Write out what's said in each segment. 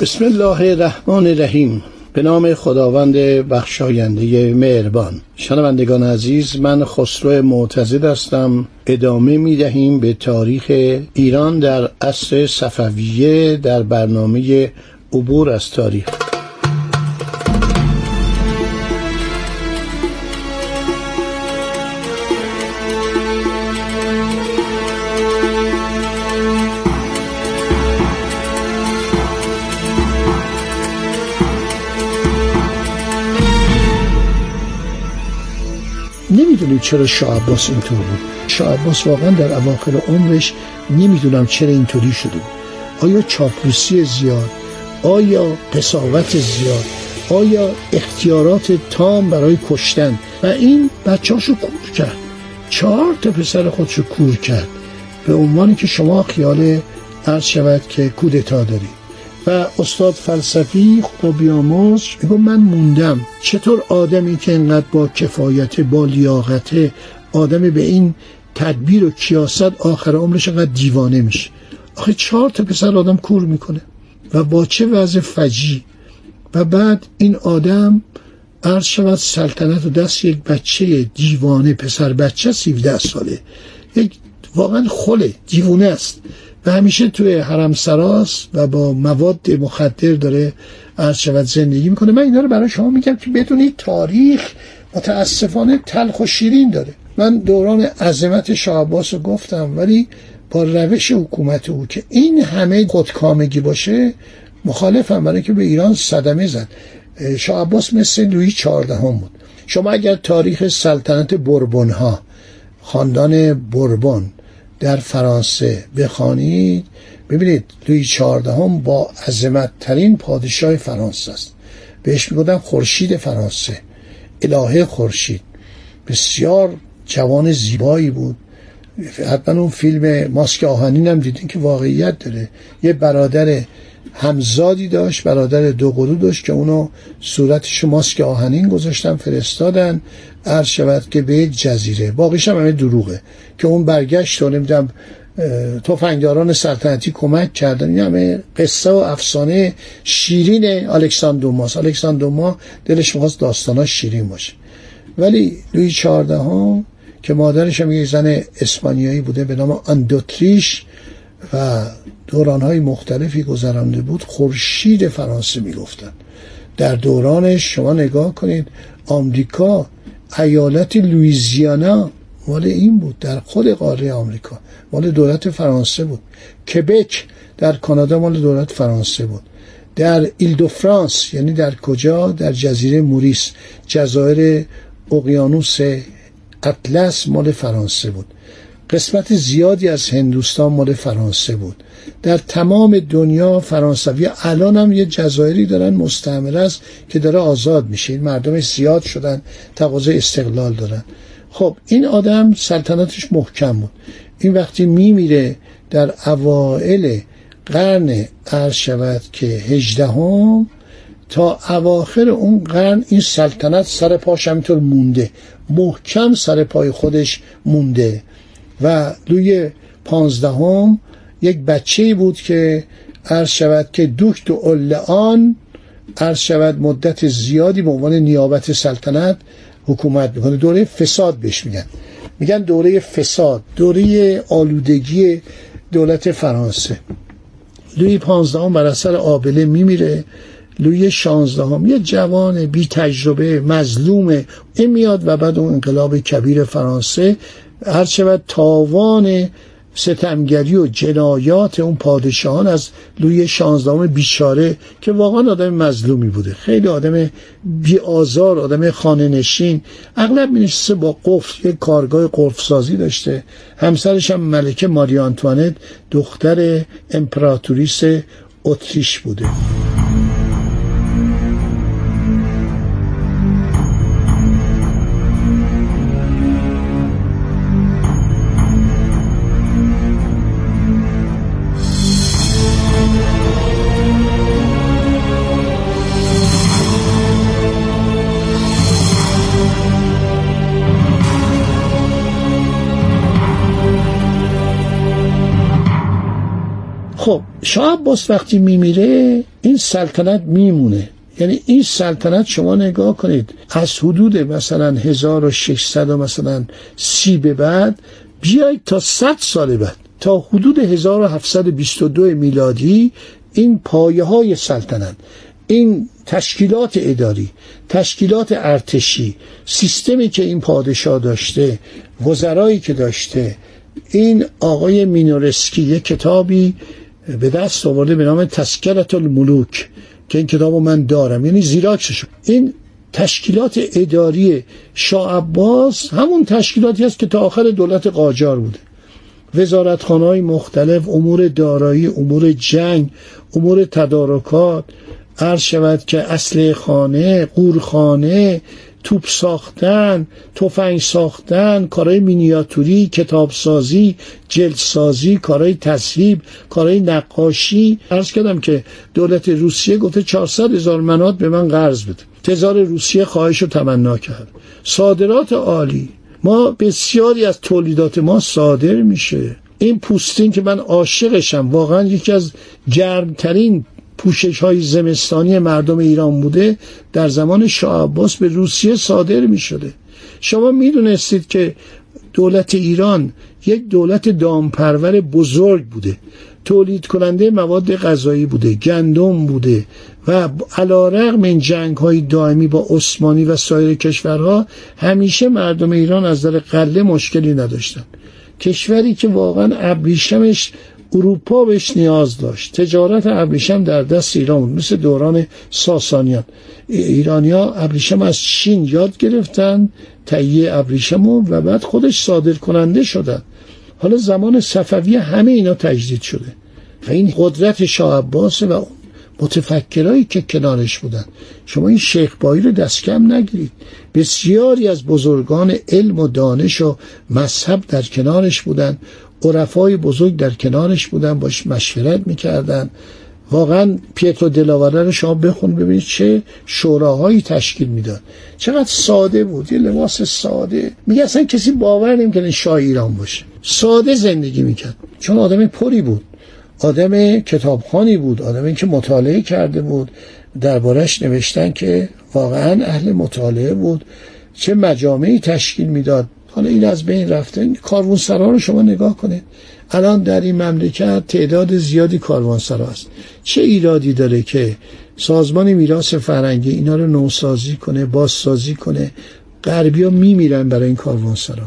بسم الله الرحمن الرحیم. به نام خداوند بخشاینده مهربان. شنوندگان عزیز من خسرو معتزد هستم. ادامه می دهیم به تاریخ ایران در عصر صفویه در برنامه عبور از تاریخ. نمی‌دونیم چرا شاه عباس اینطور بود؟ شاه عباس واقعا در اواخر عمرش نمی‌دونم چرا اینطوری شده بود. آیا چاپلوسی زیاد؟ آیا قصاوت زیاد؟ آیا اختیارات تام برای کشتن؟ و این بچهاشو کور کرد. چهار تا پسر خودشو کور کرد. به عنوانی که شما خیال عرض شود که کودتا دارید. و استاد فلسفی خدا بیامرز میگو من موندم. چطور آدمی که انقدر با کفایت با لیاقت آدم به این تدبیر و کیاست آخر عمرش انقدر دیوانه میشه. آخه چهار تا پسر آدم کور می‌کنه و با چه وضع فجی؟ و بعد این آدم عرض شود سلطنت و دست یک بچه دیوانه پسر بچه 17 ساله. یک واقعا خله دیوونه است. و همیشه توی حرم سراس و با مواد مخدر داره از شود زندگی می‌کنه. من اینا رو برای شما میگم که بدونید تاریخ متاسفانه تلخ و شیرین داره. من دوران عظمت شاه رو گفتم ولی با روش حکومت او که این همه خودکامگی باشه مخالفم. برای که به ایران صدمه زد. شاه عباس مثل لویی چهاردهم بود. شما اگر تاریخ سلطنت بربون ها خاندان بربون در فرانسه بخوانید ببینید لوی چهاردهم با عظمت ترین پادشاه فرانسه است. بهش می‌گفتن خورشید فرانسه الهه خورشید. بسیار جوان زیبایی بود. حتما اون فیلم ماسک آهنین هم دیدین که واقعیت داره. یه برادر همزادی داشت برادر دو قلو داشت که اونو صورتش ماسک آهنین گذاشتن فرستادن. عرض شود که به جزیره. باقیش هم همه دروغه. که اون برگشت و نمی‌دونم توفنگداران سلطنتی کمک کردن. این همه قصه و افسانه شیرین الکساندوماس الکساندوما دلش می‌خواست داستاناش شیرین باشه. ولی لوی چهاردهم که مادرش هم یک زن اسپانیایی بوده به نام اندوتریش و دورانهای مختلفی گذرانده بود. خورشید فرانسه می‌گفتن. در دورانش شما نگاه کنید آمریکا ایالت لویزیانا مال این بود در خود قاره آمریکا مال دولت فرانسه بود. کبک در کانادا مال دولت فرانسه بود. در ایل دو فرانس یعنی در کجا؟ در جزیره موریس. جزایر اقیانوس اطلس مال فرانسه بود. قسمت زیادی از هندوستان مال فرانسه بود. در تمام دنیا فرانسوی الان هم یه جزایری دارن مستعمره است که داره آزاد میشه. این مردم زیاد شدن تقاضای استقلال دارن. خب این آدم سلطنتش محکم بود. این وقتی میمیره در اوائل قرن عرض شود که هجدهم تا اواخر اون قرن این سلطنت سر پاش همینطور مونده. محکم سر پای خودش مونده. و لوی پانزدهم یک بچه بود که عرض شود که دوکت و اولعان عرض شود مدت زیادی به عنوان نیابت سلطنت حکومت می‌کنه. دوره فساد بهش میگن. میگن دوره فساد دوره آلودگی دولت فرانسه. لوی پانزدهم بر اثر آبله میمیره. لوی شانزدهم یه جوان بی تجربه مظلومه این میاد و بعد اون انقلاب کبیر فرانسه هر شود تاوان ستمگری و جنایات اون پادشاهان از لوی شانزدهم بیچاره که واقعا آدم مظلومی بوده. خیلی آدم بی آزار آدم خانه نشین. اغلب مینشسته با قفل یک کارگاه قفل سازی داشته. همسرش هم ملکه ماری آنتوانت دختر امپراتوریس اتریش بوده. شاه عباس وقتی میمیره این سلطنت میمونه. یعنی این سلطنت شما نگاه کنید از حدود مثلا 1600 و مثلا سی به بعد بیایید تا 100 سال بعد تا حدود 1722 میلادی این پایه های سلطنت این تشکیلات اداری تشکیلات ارتشی سیستمی که این پادشاه داشته وزرایی که داشته این آقای مینورسکی یک کتابی به دست آورده به نام تسکرت الملوک که این کتاب من دارم. یعنی زیراکسش این تشکیلات اداری شاه عباس همون تشکیلاتی است که تا آخر دولت قاجار بوده. وزارتخانه های مختلف امور دارایی امور جنگ امور تدارکات عرض شود که اصل خانه قورخانه توپ ساختن تفنگ ساختن کارهای مینیاتوری کتابسازی جلدسازی کارهای تصویب کارهای نقاشی. عرض کردم که دولت روسیه گفته 400 هزار منات به من قرض بده. تزار روسیه خواهش رو تمنا کرد. صادرات عالی. ما بسیاری از تولیدات ما صادر میشه. این پوستین که من عاشقشم واقعا یکی از گرمترین پوشش های زمستانی مردم ایران بوده در زمان شاه عباس به روسیه صادر می شده شما می دونستید که دولت ایران یک دولت دامپرور بزرگ بوده. تولید کننده مواد غذایی بوده گندم بوده و علا رغم این جنگ های دائمی با عثمانی و سایر کشورها همیشه مردم ایران از در قله مشکلی نداشتن کشوری که واقعا ابریشمش اروپا بهش نیاز داشت. تجارت ابریشم در دست ایران بود مثل دوران ساسانیان. ایرانیا ابریشم از چین یاد گرفتن تهیه ابریشم و بعد خودش صادر کننده شدن. حالا زمان صفوی همه اینا تجدید شده. و این قدرت شاه عباس و متفکرایی که کنارش بودن. شما این شیخ بایی رو دست کم نگیرید. بسیاری از بزرگان علم و دانش و مذهب در کنارش بودن. عرفای بزرگ در کنارش بودن باش مشورت می‌کردن. واقعا پیترو دلاوره رو شما بخون ببینید چه شوراهایی تشکیل می‌داد. چقدر ساده بود یه لباس ساده. میگه اصلا کسی باور نمی‌کنه شاه ایران باشه. ساده زندگی می‌کرد. چون آدم پری بود. آدم کتابخانی بود آدمی که مطالعه کرده بود. دربارش نوشتن که واقعا اهل مطالعه بود. چه مجامعی تشکیل می‌داد. حالا این از بین رفته. کاروانسرا رو شما نگاه کنید. الان در این مملکت تعداد زیادی کاروانسرا است. چه ایرادی داره که سازمان میراث فرنگی اینا رو نوسازی کنه بازسازی کنه؟ غربیا میمیرن برای این کاروانسرا.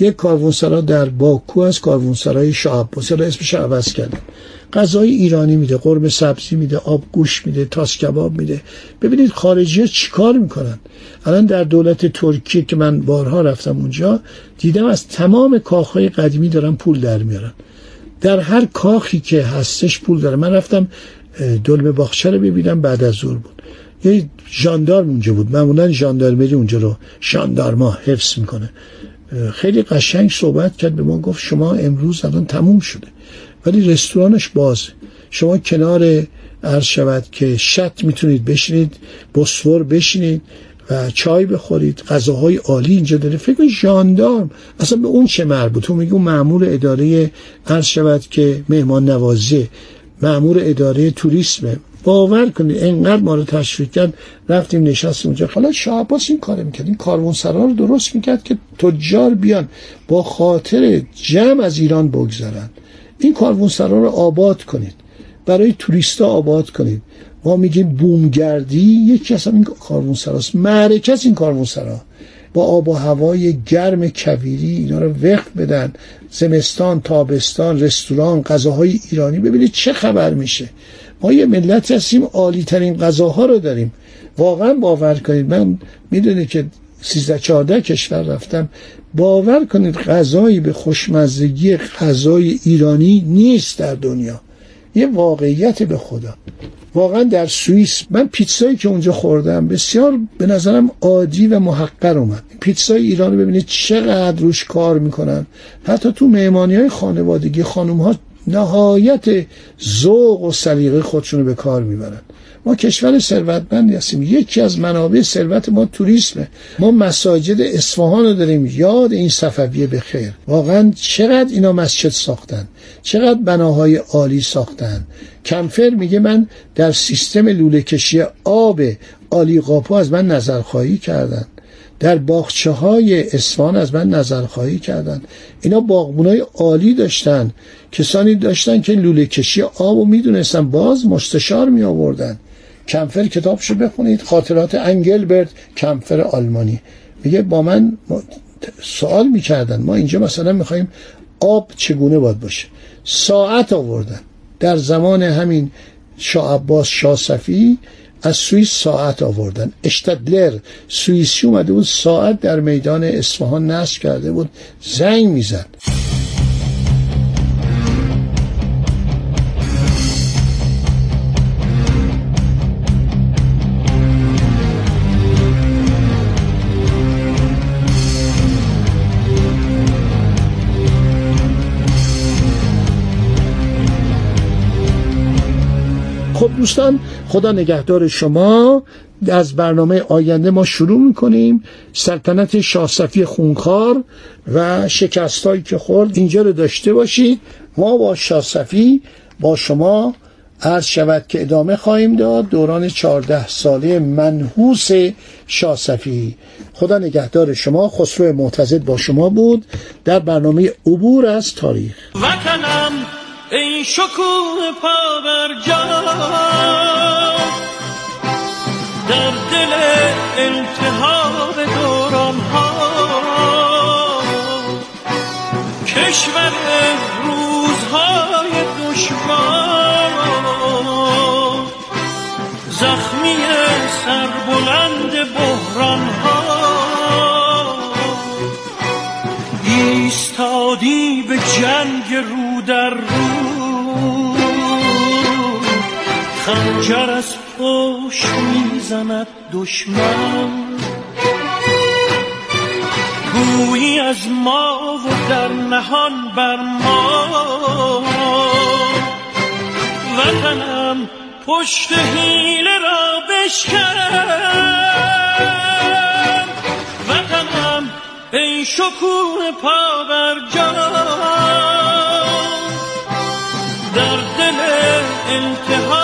یک کاروانسرا در باکو از کاروانسرای شاه عباس. اسمش عوض کردن غذای ایرانی میده قرمه سبزی میده آب گوش میده تاس کباب میده. ببینید خارجی ها چیکار می‌کنن؟ الان در دولت ترکیه که من بارها رفتم اونجا دیدم از تمام کاخهای قدیمی دارن پول در میارن. در هر کاخی که هستش پول داره. من رفتم دلمه باخچه رو ببینم بعد از ظهر بود. یه ژاندارم اونجا بود. معمولا ژاندارمری اونجا رو ژاندارما حفظ می‌کنه. خیلی قشنگ صحبت کرد به ما گفت شما امروز الان تموم شده. ولی رستورانش باز شما کنار عرض شود که شط می‌تونید بشینید بسور بشینید و چای بخورید. غذاهای عالی اینجا داره. فکر ژاندارم. اصلا به اون چه مربوط؟ تو میگه مأمور اداره عرض شود که مهمان نوازی مأمور اداره توریسم باور کنید انقدر ما رو تشویق کرد رفتیم نشست اونجا. حالا شاه این کار می‌کرد. این کاروانسرا رو درست می‌کرد که تجار بیان با خاطر جمع از ایران بگذرن. این کاروانسرا رو آباد کنید. برای توریستا آباد کنید. ما میگیم بومگردی یکی از این کاروانسراست معرکه این کاروانسرا با آب و هوای گرم کویری اینا رو وقت بدن. زمستان تابستان رستوران غذاهای ایرانی. ببینید چه خبر میشه. ما یه ملت هستیم عالی ترین غذاها رو داریم. واقعا باور کنید. من می‌دونید که 13 14 کشور رفتم. باور کنید غذایی به خوشمزگی غذای ایرانی نیست در دنیا. یه واقعیت به خدا. واقعا در سوئیس من پیتزایی که اونجا خوردم بسیار به نظرم عادی و محقر اومد. پیتزای ایران رو ببینید چقدر روش کار می‌کنن. حتی تو مهمانی های خانوادگی خانم ها نهایت ذوق و سلیقه خودشون رو به کار می‌برن. ما کشور ثروتمندی هستیم. یکی از منابع ثروت ما توریسمه. ما مساجد اصفهان رو داریم. یاد این صفویه به خیر. واقعا چقدر اینا مسجد ساختن؟ چقدر بناهای عالی ساختن؟ کمفر میگه من در سیستم لوله کشی آب عالی قاپو از من نظرخواهی کردن. در باغچه های اصفهان از من نظرخواهی کردن. اینا باغبونای عالی داشتن. کسانی داشتن که لوله کشی آب و می‌دونستن. باز مستشار می آوردن کمفر کتابشو بخونید خاطرات انگلبرت کمفر آلمانی. میگه با من سوال می‌کردن. ما اینجا مثلا می‌خوایم آب چگونه باید باشه؟ ساعت آوردن. در زمان همین شاه عباس شاه صفی از سوئیس ساعت آوردن. اشتدلر سوئیسی اومده بود ساعت در میدان اصفهان نصب کرده بود. زنگ می‌زد. دوستان خدا نگهدار شما. از برنامه آینده ما شروع می‌کنیم. سلطنت شاهصفی خونخوار و شکستایی که خورد اینجا رو داشته باشید. ما با شاهصفی با شما عرض شود که ادامه خواهیم داد. دوران چهارده ساله منحوس شاهصفی خدا نگهدار شما. خسرو معتزد با شما بود. در برنامه عبور از تاریخ. وطنم ای شکوه پا بر در دل التهاب دوران ها کشور خنجر از پشت می‌زند دشمن؟ گویی از ما و در نهان بر ما. وطنم پشت حیله را بشکن. وطنم ای شکوه پا بر در دل التهاب